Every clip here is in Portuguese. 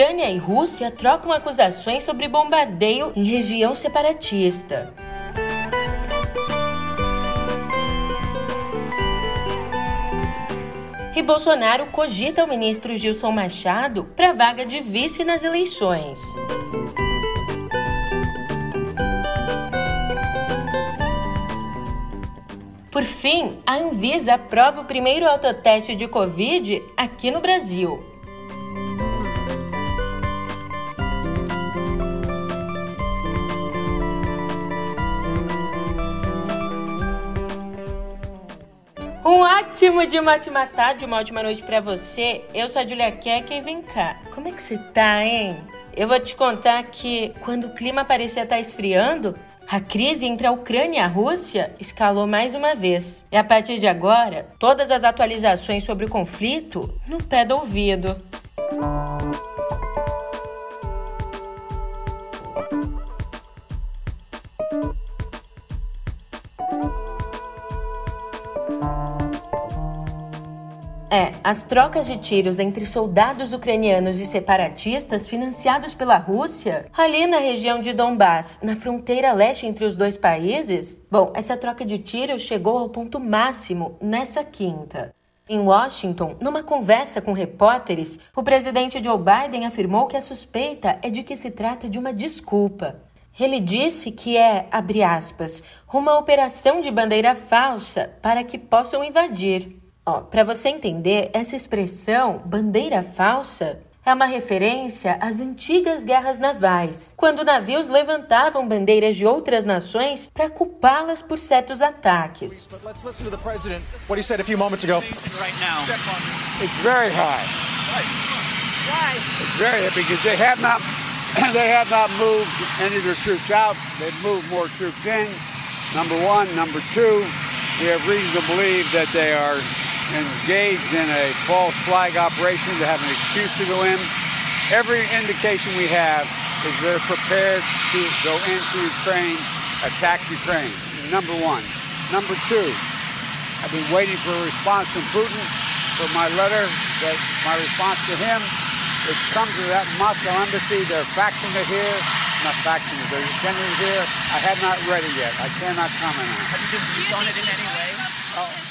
Ucrânia e Rússia trocam acusações sobre bombardeio em região separatista. E Bolsonaro cogita o ministro Gilson Machado para vaga de vice nas eleições. Por fim, a Anvisa aprova o primeiro autoteste de Covid aqui no Brasil. Um ótimo de uma ótima tarde, uma ótima noite para você. Eu sou a Julia Keck e vem cá. Como é que você tá, hein? Eu vou te contar que quando o clima parecia estar tá esfriando, a crise entre a Ucrânia e a Rússia escalou mais uma vez. E a partir de agora, todas as atualizações sobre o conflito no pé do ouvido. É, as trocas de tiros entre soldados ucranianos e separatistas financiados pela Rússia, ali na região de Donbass, na fronteira leste entre os dois países, bom, essa troca de tiros chegou ao ponto máximo nessa quinta. Em Washington, numa conversa com repórteres, o presidente Joe Biden afirmou que a suspeita é de que se trata de uma desculpa. Ele disse que é, abre aspas, uma operação de bandeira falsa para que possam invadir. Para você entender, essa expressão bandeira falsa é uma referência às antigas guerras navais, quando navios levantavam bandeiras de outras nações para culpá-las por certos ataques. Number one. Number two, we have reason to believe that they are engaged in a false flag operation to have an excuse to go in. Every indication we have is they're prepared to go into Ukraine, attack Ukraine. Number one. Number two, I've been waiting for a response from Putin for my letter, that my response to him. It's come to that Moscow embassy. They're faxing it here. Not. I have not read it yet. I cannot comment on it. Have you been on it in any way? Oh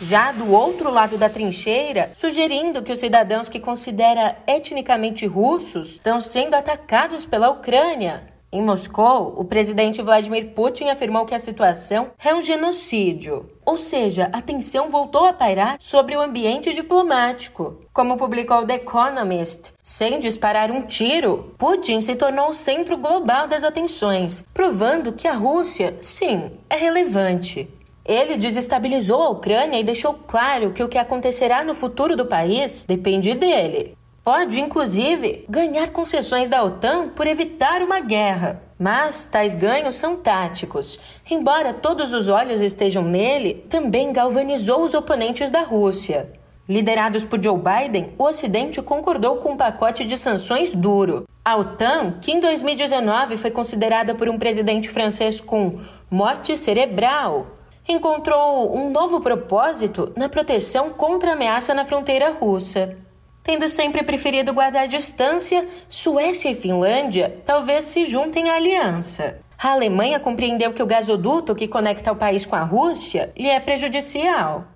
já do outro lado da trincheira, sugerindo que os cidadãos que considera etnicamente russos estão sendo atacados pela Ucrânia. Em Moscou, o presidente Vladimir Putin afirmou que a situação é um genocídio. Ou seja, a tensão voltou a pairar sobre o ambiente diplomático. Como publicou The Economist, sem disparar um tiro, Putin se tornou o centro global das atenções, provando que a Rússia, sim, é relevante. Ele desestabilizou a Ucrânia e deixou claro que o que acontecerá no futuro do país depende dele. Pode, inclusive, ganhar concessões da OTAN por evitar uma guerra. Mas tais ganhos são táticos. Embora todos os olhos estejam nele, também galvanizou os oponentes da Rússia. Liderados por Joe Biden, o Ocidente concordou com um pacote de sanções duro. A OTAN, que em 2019 foi considerada por um presidente francês com morte cerebral, encontrou um novo propósito na proteção contra a ameaça na fronteira russa. Tendo sempre preferido guardar distância, Suécia e Finlândia talvez se juntem à aliança. A Alemanha compreendeu que o gasoduto que conecta o país com a Rússia lhe é prejudicial.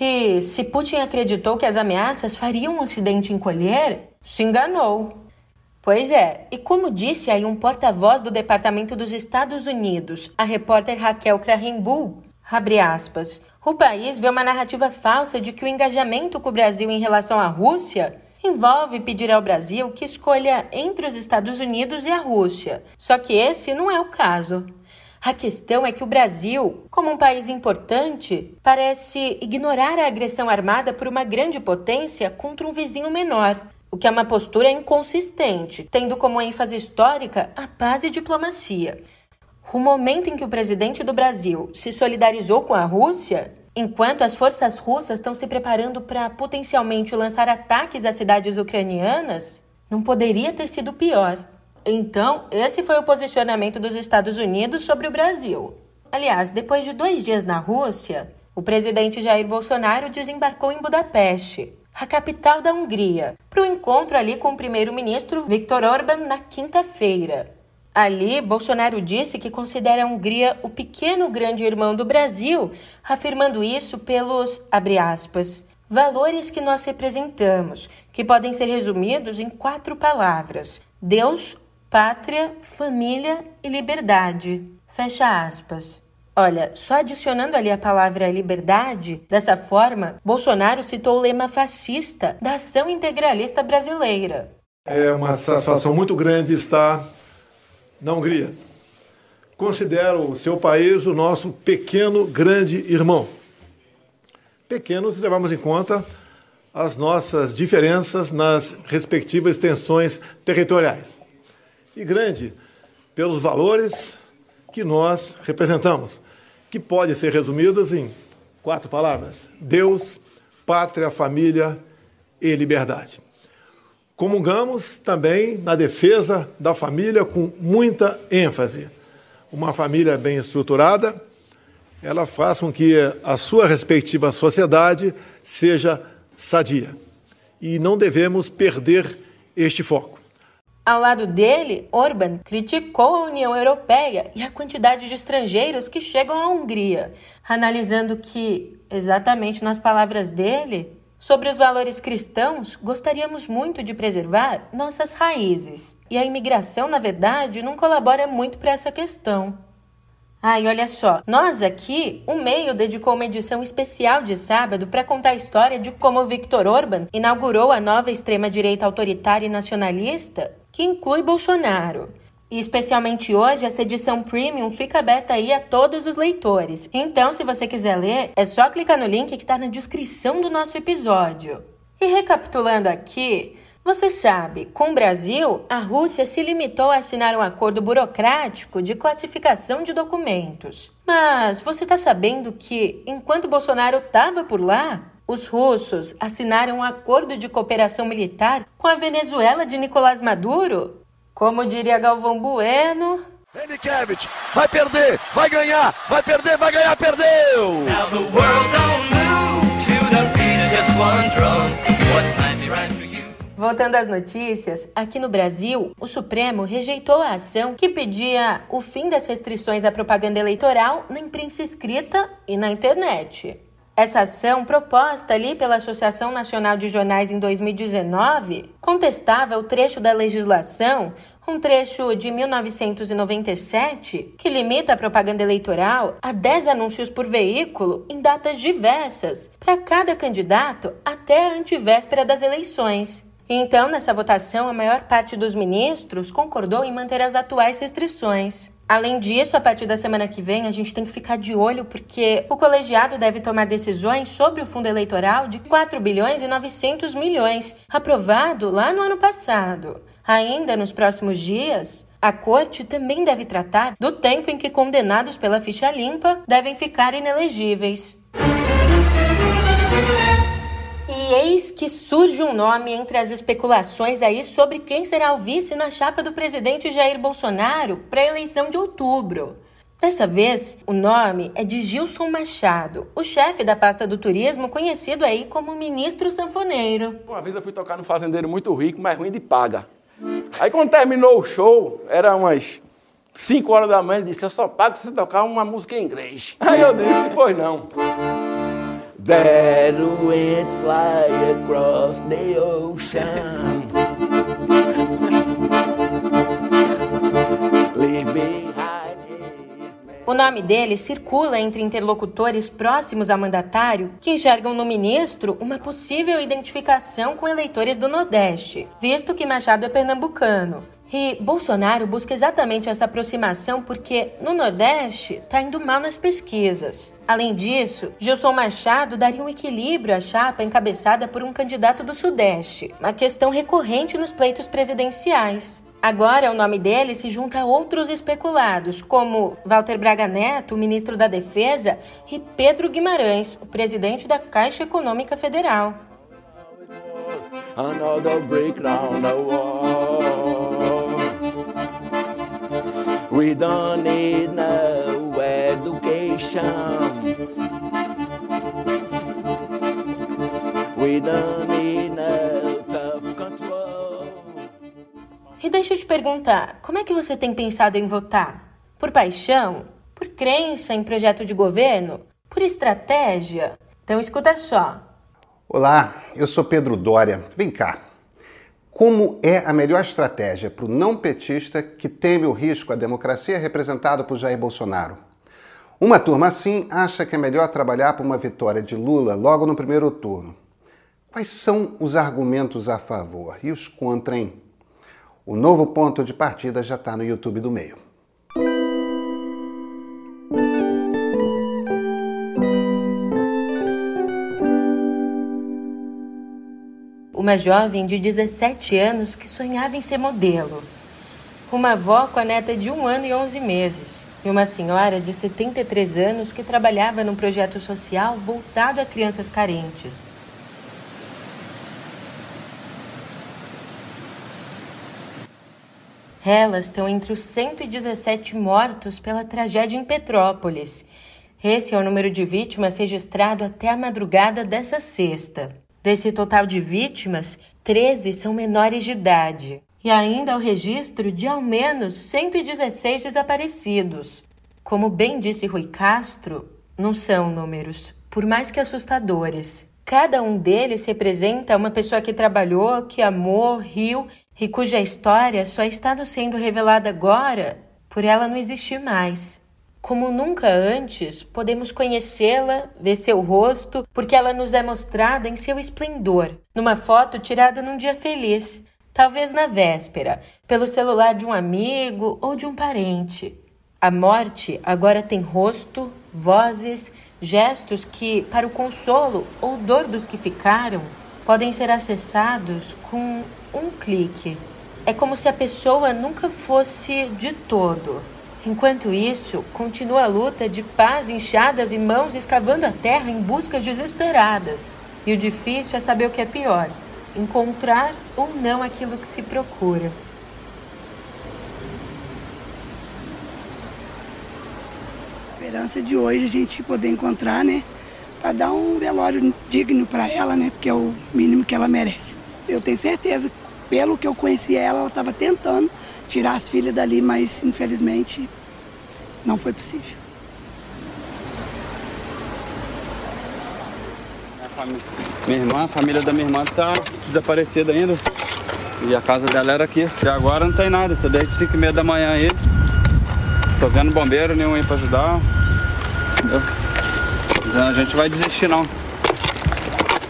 E se Putin acreditou que as ameaças fariam o Ocidente encolher, se enganou. Pois é, e como disse aí um porta-voz do Departamento dos Estados Unidos, a repórter Raquel Krahenbull, Abre aspas. O país vê uma narrativa falsa de que o engajamento com o Brasil em relação à Rússia envolve pedir ao Brasil que escolha entre os Estados Unidos e a Rússia. Só que esse não é o caso. A questão é que o Brasil, como um país importante, parece ignorar a agressão armada por uma grande potência contra um vizinho menor, o que é uma postura inconsistente, tendo como ênfase histórica a paz e diplomacia. O momento em que o presidente do Brasil se solidarizou com a Rússia, enquanto as forças russas estão se preparando para potencialmente lançar ataques às cidades ucranianas, não poderia ter sido pior. Então, esse foi o posicionamento dos Estados Unidos sobre o Brasil. Aliás, depois de dois dias na Rússia, o presidente Jair Bolsonaro desembarcou em Budapeste. a capital da Hungria, para o encontro ali com o primeiro-ministro Viktor Orban na quinta-feira. Ali, Bolsonaro disse que considera a Hungria o pequeno grande irmão do Brasil, afirmando isso pelos, abre aspas, valores que nós representamos, que podem ser resumidos em quatro palavras: Deus, pátria, família e liberdade. Fecha aspas. Olha, só adicionando ali a palavra liberdade, dessa forma, Bolsonaro citou o lema fascista da ação integralista brasileira. É uma satisfação muito grande estar na Hungria. Considero o seu país o nosso pequeno grande irmão. Pequeno se levarmos em conta as nossas diferenças nas respectivas extensões territoriais. E grande pelos valores que nós representamos, que podem ser resumidos em quatro palavras: Deus, pátria, família e liberdade. Comungamos também na defesa da família com muita ênfase. Uma família bem estruturada, ela faz com que a sua respectiva sociedade seja sadia. E não devemos perder este foco. Ao lado dele, Orban criticou a União Europeia e a quantidade de estrangeiros que chegam à Hungria, analisando que, exatamente nas palavras dele, sobre os valores cristãos, gostaríamos muito de preservar nossas raízes, e a imigração, na verdade, não colabora muito para essa questão. Ah, olha só, nós aqui, o meio dedicou uma edição especial de sábado para contar a história de como Viktor Orban inaugurou a nova extrema-direita autoritária e nacionalista, que inclui Bolsonaro. E especialmente hoje, essa edição premium fica aberta aí a todos os leitores. Então, se você quiser ler, é só clicar no link que está na descrição do nosso episódio. E recapitulando aqui, você sabe, com o Brasil, a Rússia se limitou a assinar um acordo burocrático de classificação de documentos. Mas você está sabendo que, enquanto Bolsonaro estava por lá, os russos assinaram um acordo de cooperação militar com a Venezuela de Nicolás Maduro? Como diria Galvão Bueno. Henriquevich vai perder, vai ganhar, vai perder, vai ganhar, perdeu! Voltando às notícias, aqui no Brasil, o Supremo rejeitou a ação que pedia o fim das restrições à propaganda eleitoral na imprensa escrita e na internet. Essa ação, proposta ali pela Associação Nacional de Jornais em 2019, contestava o trecho da legislação, um trecho de 1997, que limita a propaganda eleitoral a 10 anúncios por veículo em datas diversas para cada candidato até a antivéspera das eleições. Então, nessa votação, a maior parte dos ministros concordou em manter as atuais restrições. Além disso, a partir da semana que vem, a gente tem que ficar de olho porque o colegiado deve tomar decisões sobre o fundo eleitoral de 4 bilhões e 900 milhões, aprovado lá no ano passado. Ainda nos próximos dias, a corte também deve tratar do tempo em que condenados pela ficha limpa devem ficar inelegíveis. E eis que surge um nome entre as especulações aí sobre quem será o vice na chapa do presidente Jair Bolsonaro para a eleição de outubro. Dessa vez, o nome é de Gilson Machado, o chefe da pasta do turismo, conhecido aí como ministro sanfoneiro. Uma vez eu fui tocar num fazendeiro muito rico, mas ruim de paga. Aí quando terminou o show, era umas 5 horas da manhã, ele disse, eu só pago se tocar uma música em inglês. Aí eu disse, pois não that fly across the ocean. O nome dele circula entre interlocutores próximos ao mandatário que enxergam no ministro uma possível identificação com eleitores do Nordeste, visto que Machado é pernambucano. E Bolsonaro busca exatamente essa aproximação porque no Nordeste está indo mal nas pesquisas. Além disso, Gilson Machado daria um equilíbrio à chapa encabeçada por um candidato do Sudeste, uma questão recorrente nos pleitos presidenciais. Agora, o nome dele se junta a outros especulados, como Walter Braga Neto, ministro da Defesa, e Pedro Guimarães, o presidente da Caixa Econômica Federal. We don't need no education. We don't need no tough control. E deixa eu te perguntar, como é que você tem pensado em votar? Por paixão? Por crença em projeto de governo? Por estratégia? Então escuta só. Olá, eu sou Pedro Dória. Vem cá, como é a melhor estratégia para o não petista que teme o risco à democracia representado por Jair Bolsonaro? Uma turma assim acha que é melhor trabalhar por uma vitória de Lula logo no primeiro turno. Quais são os argumentos a favor e os contra, hein? O novo ponto de partida já está no YouTube do meio. Uma jovem de 17 anos que sonhava em ser modelo uma avó com a neta de um ano e 11 meses, e uma senhora de 73 anos que trabalhava num projeto social voltado a crianças carentes. Elas estão entre os 117 mortos pela tragédia em Petrópolis. Esse é o número de vítimas registrado até a madrugada dessa sexta. Desse total de vítimas, 13 são menores de idade e ainda o registro de ao menos 116 desaparecidos. Como bem disse Rui Castro, não são números, por mais que assustadores. Cada um deles representa uma pessoa que trabalhou, que amou, riu e cuja história só está sendo revelada agora por ela não existir mais. Como nunca antes, podemos conhecê-la, ver seu rosto, porque ela nos é mostrada em seu esplendor, numa foto tirada num dia feliz, talvez na véspera, pelo celular de um amigo ou de um parente. A morte agora tem rosto, vozes, gestos que, para o consolo ou dor dos que ficaram, podem ser acessados com um clique. É como se a pessoa nunca fosse de todo. Enquanto isso, continua a luta de pás inchadas e mãos escavando a terra em buscas desesperadas. E o difícil é saber o que é pior: encontrar ou não aquilo que se procura. A esperança de hoje a gente poder encontrar, né? Para dar um velório digno para ela, né? Porque é o mínimo que ela merece. Eu tenho certeza, pelo que eu conheci ela, ela estava tentando tirar as filhas dali, mas infelizmente não foi possível. Minha irmã, a família da minha irmã tá desaparecida ainda. E a casa dela era aqui. E agora não tem nada, tô desde 5 e meia da manhã aí. Tô vendo bombeiro nenhum aí pra ajudar. Entendeu? A gente vai desistir não.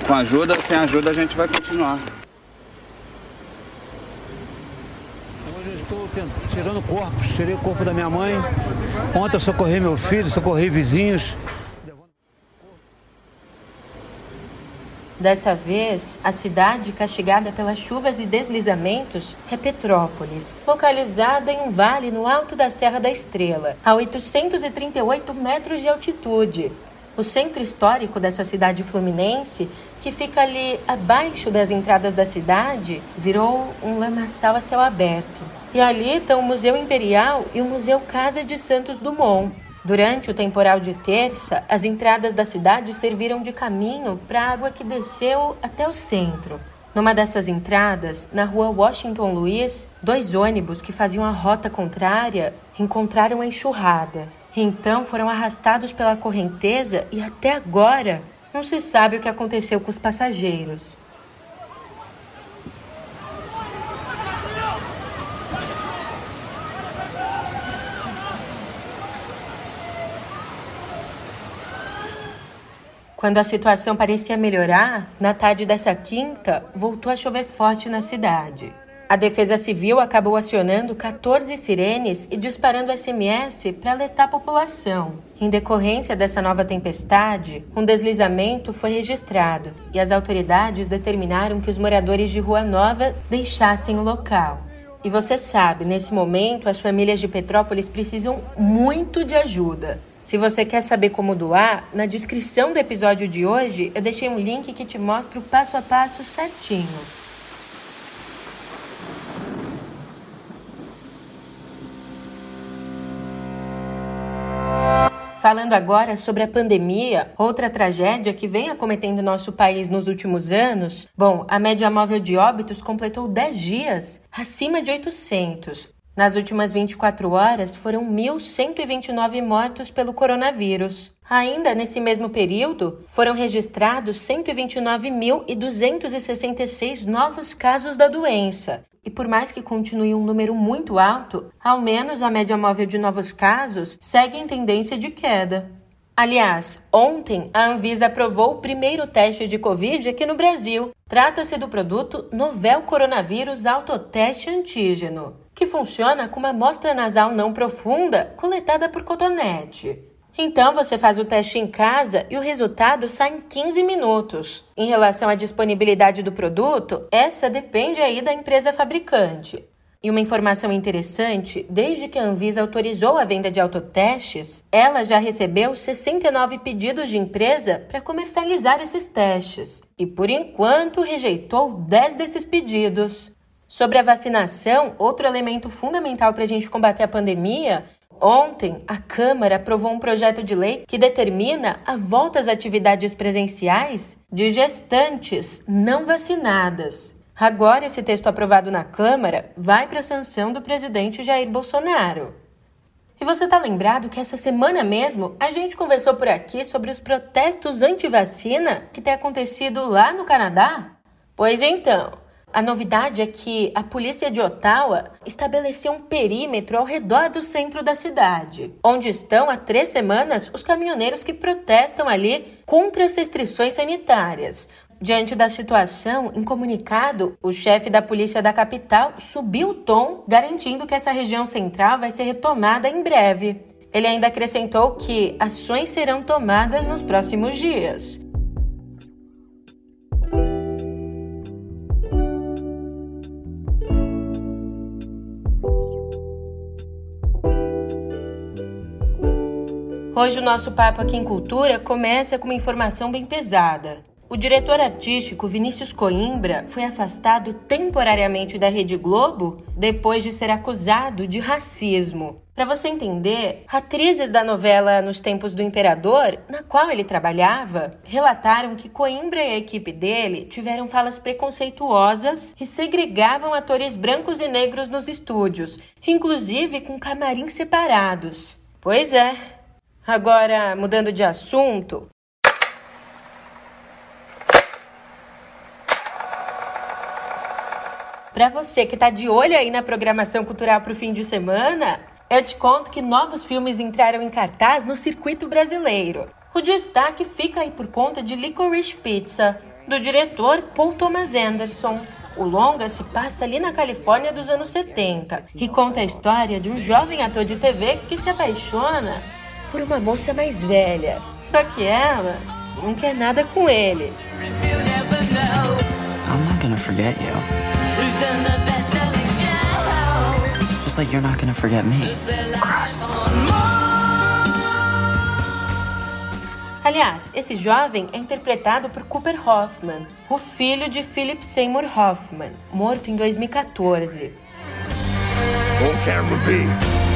Com ajuda, sem ajuda a gente vai continuar. Hoje eu estou tirando corpos, tirei o corpo da minha mãe. Ontem eu socorri meu filho, socorri vizinhos. Dessa vez, a cidade castigada pelas chuvas e deslizamentos é Petrópolis, localizada em um vale no alto da Serra da Estrela, a 838 metros de altitude. O centro histórico dessa cidade fluminense, que fica ali abaixo das entradas da cidade, virou um lamaçal a céu aberto. E ali estão o Museu Imperial e o Museu Casa de Santos Dumont. Durante o temporal de terça, as entradas da cidade serviram de caminho para a água que desceu até o centro. Numa dessas entradas, na rua Washington Luiz, dois ônibus que faziam a rota contrária encontraram a enxurrada. Então foram arrastados pela correnteza e até agora não se sabe o que aconteceu com os passageiros. Quando a situação parecia melhorar, na tarde dessa quinta, voltou a chover forte na cidade. A Defesa Civil acabou acionando 14 sirenes e disparando SMS para alertar a população. Em decorrência dessa nova tempestade, um deslizamento foi registrado e as autoridades determinaram que os moradores de Rua Nova deixassem o local. E você sabe, nesse momento, as famílias de Petrópolis precisam muito de ajuda. Se você quer saber como doar, na descrição do episódio de hoje eu deixei um link que te mostra o passo a passo certinho. Falando agora sobre a pandemia, outra tragédia que vem acometendo nosso país nos últimos anos. Bom, a média móvel de óbitos completou 10 dias, acima de 800. Nas últimas 24 horas, foram 1.129 mortos pelo coronavírus. Ainda nesse mesmo período, foram registrados 129.266 novos casos da doença, e por mais que continue um número muito alto, ao menos a média móvel de novos casos segue em tendência de queda. Aliás, ontem a Anvisa aprovou o primeiro teste de Covid aqui no Brasil. Trata-se do produto Novel Coronavírus Autoteste Antígeno, que funciona com uma amostra nasal não profunda coletada por cotonete. Então você faz o teste em casa e o resultado sai em 15 minutos. Em relação à disponibilidade do produto, essa depende aí da empresa fabricante. E uma informação interessante, desde que a Anvisa autorizou a venda de autotestes, ela já recebeu 69 pedidos de empresa para comercializar esses testes e, por enquanto, rejeitou 10 desses pedidos. Sobre a vacinação, outro elemento fundamental para a gente combater a pandemia Ontem, a Câmara aprovou um projeto de lei que determina a volta às atividades presenciais de gestantes não vacinadas. Agora, esse texto aprovado na Câmara vai para a sanção do presidente Jair Bolsonaro. E você está lembrado que essa semana mesmo a gente conversou por aqui sobre os protestos anti-vacina que têm acontecido lá no Canadá? Pois então, a novidade é que a polícia de Ottawa estabeleceu um perímetro ao redor do centro da cidade, onde estão há três semanas os caminhoneiros que protestam ali contra as restrições sanitárias. Diante da situação, em comunicado, o chefe da polícia da capital subiu o tom, garantindo que essa região central vai ser retomada em breve. Ele ainda acrescentou que ações serão tomadas nos próximos dias. Hoje o nosso papo aqui em Cultura começa com uma informação bem pesada. O diretor artístico Vinícius Coimbra foi afastado temporariamente da Rede Globo depois de ser acusado de racismo. Para você entender, atrizes da novela Nos Tempos do Imperador, na qual ele trabalhava, relataram que Coimbra e a equipe dele tiveram falas preconceituosas e segregavam atores brancos e negros nos estúdios, inclusive com camarins separados. Pois é, Agora, mudando de assunto. Para você que está de olho aí na programação cultural para o fim de semana, eu te conto que novos filmes entraram em cartaz no circuito brasileiro. O destaque fica aí por conta de Licorice Pizza, do diretor Paul Thomas Anderson. O longa se passa ali na Califórnia dos anos 70 e conta a história de um jovem ator de TV que se apaixona por uma moça mais velha. Só que ela não quer nada com ele. I'm not gonna forget you. Just like you're not gonna forget me. Gross. Aliás, esse jovem é interpretado por Cooper Hoffman, o filho de Philip Seymour Hoffman, morto em 2014. Roll camera B.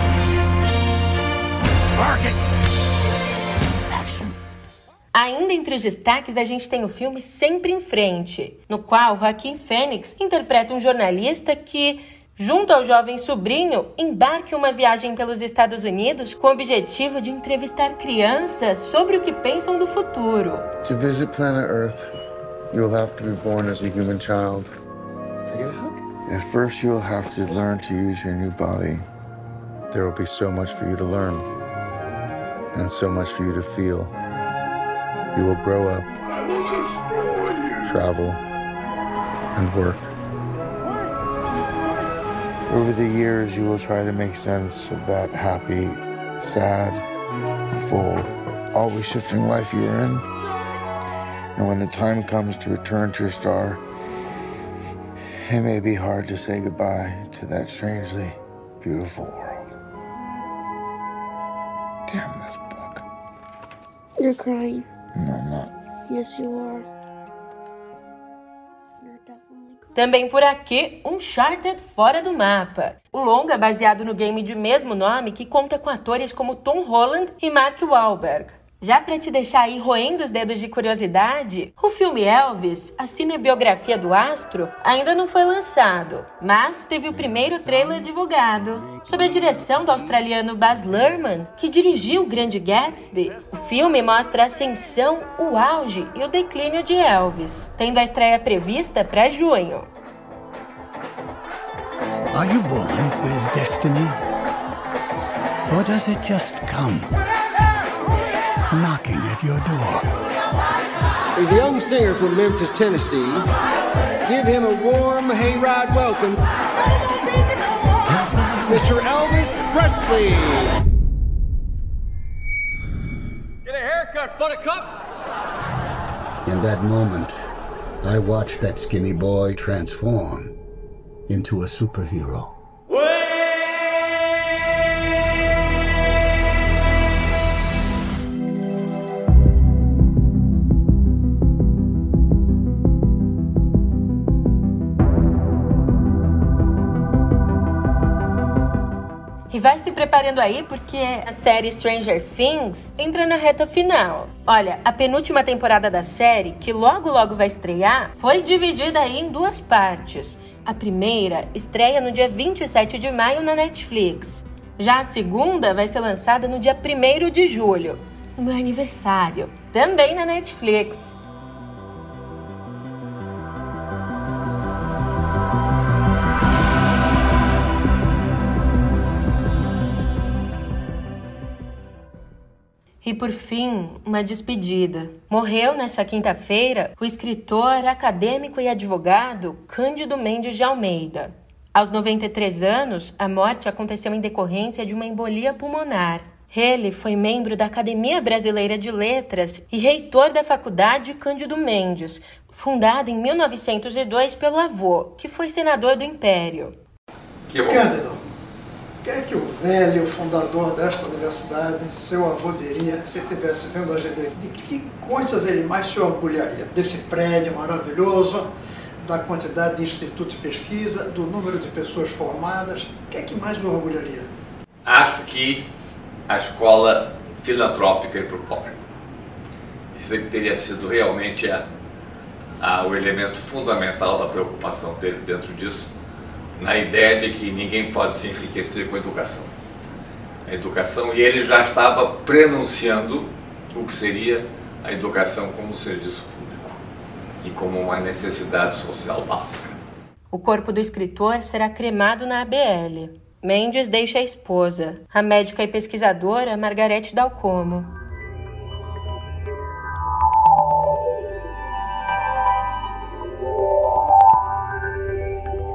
Ainda entre os destaques, a gente tem o filme Sempre em Frente, no qual Joaquim Fênix interpreta um jornalista que, junto ao jovem sobrinho, embarca em uma viagem pelos Estados Unidos com o objetivo de entrevistar crianças sobre o que pensam do futuro. To visit planet Earth, you will have to be born as a human child. At first, you will have to learn to use your new body. There will be so much for you to learn. And so much for you to feel. You will grow up, travel, and work. Over the years, you will try to make sense of that happy, sad, full, always shifting life you are in. And when the time comes to return to your star, it may be hard to say goodbye to that strangely beautiful world. You're crying. No, I'm not. Yes, you are. You're definitely crying. Também por aqui, um Uncharted fora do mapa. O longa baseado no game de mesmo nome que conta com atores como Tom Holland e Mark Wahlberg. Já para te deixar aí roendo os dedos de curiosidade, o filme Elvis, a cinebiografia do astro, ainda não foi lançado, mas teve o primeiro trailer divulgado. Sob a direção do australiano Baz Luhrmann, que dirigiu O Grande Gatsby, o filme mostra a ascensão, o auge e o declínio de Elvis, tendo a estreia prevista para junho. Are you born with destiny? Or does it just come? Knocking at your door. He's a young singer from Memphis, Tennessee. Give him a warm hayride welcome, Mr. Elvis Presley. Get a haircut, Buttercup. In that moment, I watched that skinny boy transform into a superhero. E vai se preparando aí porque a série Stranger Things entra na reta final. Olha, a penúltima temporada da série, que logo logo vai estrear, foi dividida aí em duas partes. A primeira estreia no dia 27 de maio na Netflix. Já a segunda vai ser lançada no dia 1 de julho, no meu aniversário, também na Netflix. E por fim, uma despedida. Morreu nessa quinta-feira o escritor, acadêmico e advogado Cândido Mendes de Almeida. Aos 93 anos, a morte aconteceu em decorrência de uma embolia pulmonar. Ele foi membro da Academia Brasileira de Letras e reitor da Faculdade Cândido Mendes, fundada em 1902 pelo avô, que foi senador do Império. Que bom. Cândido, que é que o velho fundador desta universidade, seu avô diria, se estivesse vendo a GD? De que coisas ele mais se orgulharia? Desse prédio maravilhoso, da quantidade de institutos de pesquisa, do número de pessoas formadas? O que é que mais o orgulharia? Acho que a escola filantrópica e para o pobre. Isso teria sido realmente a, a, o elemento fundamental da preocupação dele dentro disso na ideia de que ninguém pode se enriquecer com a educação. A educação, e ele já estava prenunciando o que seria a educação como serviço público e como uma necessidade social básica. O corpo do escritor será cremado na ABL. Mendes deixa a esposa, a médica e pesquisadora Margarete Dalcomo.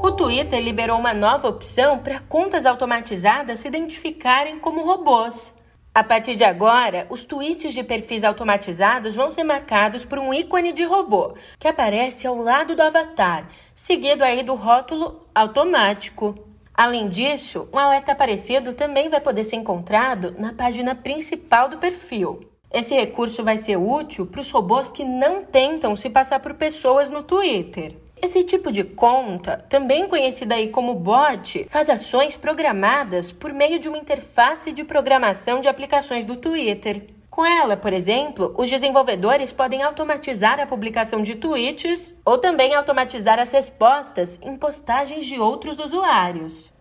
O Twitter liberou uma nova opção para contas automatizadas se identificarem como robôs. A partir de agora, os tweets de perfis automatizados vão ser marcados por um ícone de robô que aparece ao lado do avatar, seguido aí do rótulo automático. Além disso, um alerta parecido também vai poder ser encontrado na página principal do perfil. Esse recurso vai ser útil para os robôs que não tentam se passar por pessoas no Twitter. Esse tipo de conta, também conhecida aí como bot, faz ações programadas por meio de uma interface de programação de aplicações do Twitter. Com ela, por exemplo, os desenvolvedores podem automatizar a publicação de tweets ou também automatizar as respostas em postagens de outros usuários.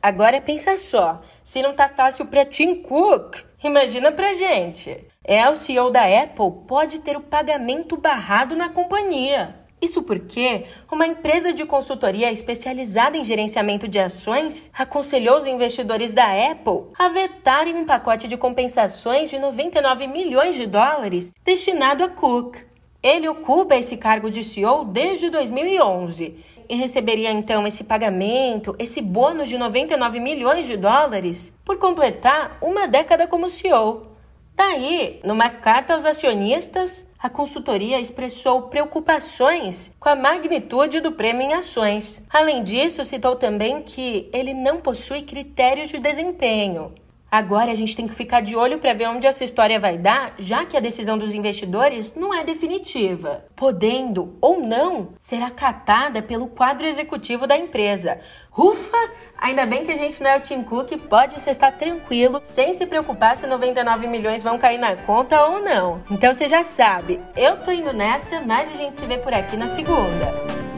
Agora pensa só, se não tá fácil para Tim Cook, imagina pra gente. É o CEO da Apple pode ter o pagamento barrado na companhia. Isso porque uma empresa de consultoria especializada em gerenciamento de ações aconselhou os investidores da Apple a vetarem um pacote de compensações de 99 milhões de dólares destinado a Cook. Ele ocupa esse cargo de CEO desde 2011 e receberia então esse pagamento, esse bônus de 99 milhões de dólares, por completar uma década como CEO. Daí, numa carta aos acionistas, a consultoria expressou preocupações com a magnitude do prêmio em ações. Além disso, citou também que ele não possui critérios de desempenho. Agora a gente tem que ficar de olho para ver onde essa história vai dar, já que a decisão dos investidores não é definitiva, podendo ou não ser acatada pelo quadro executivo da empresa. Ufa! Ainda bem que a gente não é o Tim Cook, pode estar tranquilo, sem se preocupar se 99 milhões vão cair na conta ou não. Então você já sabe, eu tô indo nessa, mas a gente se vê por aqui na segunda.